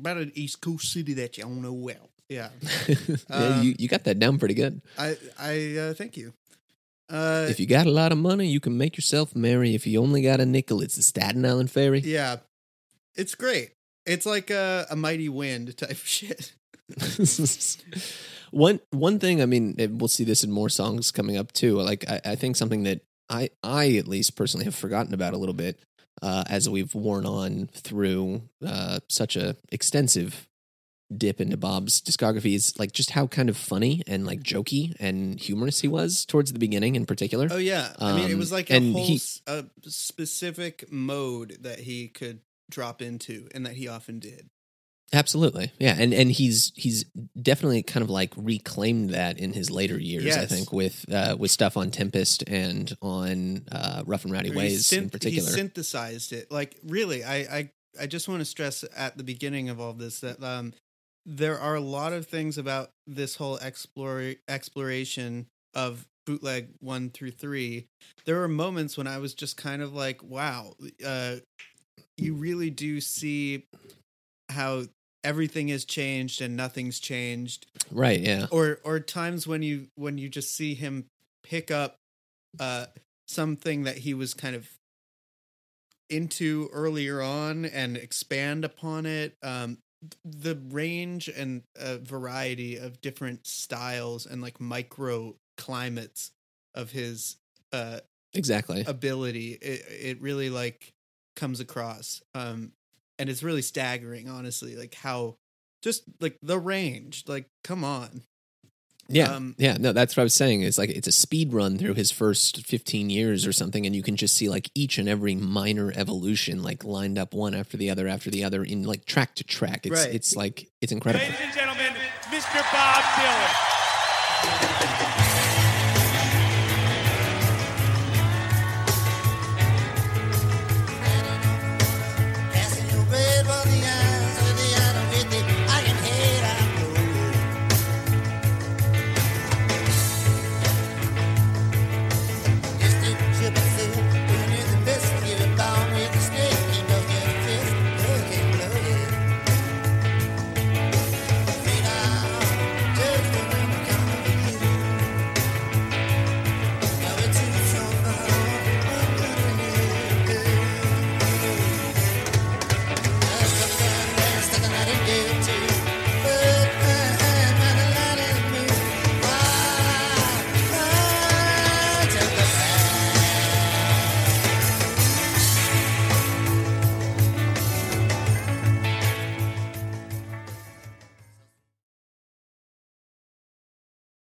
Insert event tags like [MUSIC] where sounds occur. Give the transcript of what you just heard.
about an East Coast city that you don't know well. Yeah, [LAUGHS] yeah, Um, you, you got that down pretty good. I I uh, thank you. Uh, if you got a lot of money, you can make yourself merry. If you only got a nickel, it's the Staten Island Ferry. yeah, it's great. It's like a, a mighty wind type [LAUGHS] shit. [LAUGHS] one one thing, I mean, we'll see this in more songs coming up too. Like I, I think something that I I at least personally have forgotten about a little bit uh, as we've worn on through uh, such a extensive dip into Bob's discography is like just how kind of funny and like jokey and humorous he was towards the beginning in particular. Oh yeah, I mean it Um, was like a whole he- a specific mode that he could drop into, and that he often did. Absolutely, yeah, and and he's he's definitely kind of like reclaimed that in his later years. I think with uh, with stuff on Tempest and on uh, Rough and Rowdy Ways in particular. he synthesized it. Like really, I I I just want to stress at the beginning of all this that um there are a lot of things about this whole explore exploration of bootleg one through three. There were moments when I was just kind of like, wow, uh, you really do see how everything has changed and nothing's changed right? Yeah, or or times when you when you just see him pick up uh something that he was kind of into earlier on and expand upon it um the range and uh, variety of different styles and like micro climates of his uh exactly. ability it, it really like comes across um and it's really staggering honestly like how just like the range like come on Yeah, um, yeah. No, that's what I was saying. It's like it's a speed run through his first fifteen years or something, and you can just see like each and every minor evolution, like lined up one after the other after the other in like track to track. It's Right. it's like it's incredible. Ladies and gentlemen, Mr. Bob Dylan. over the.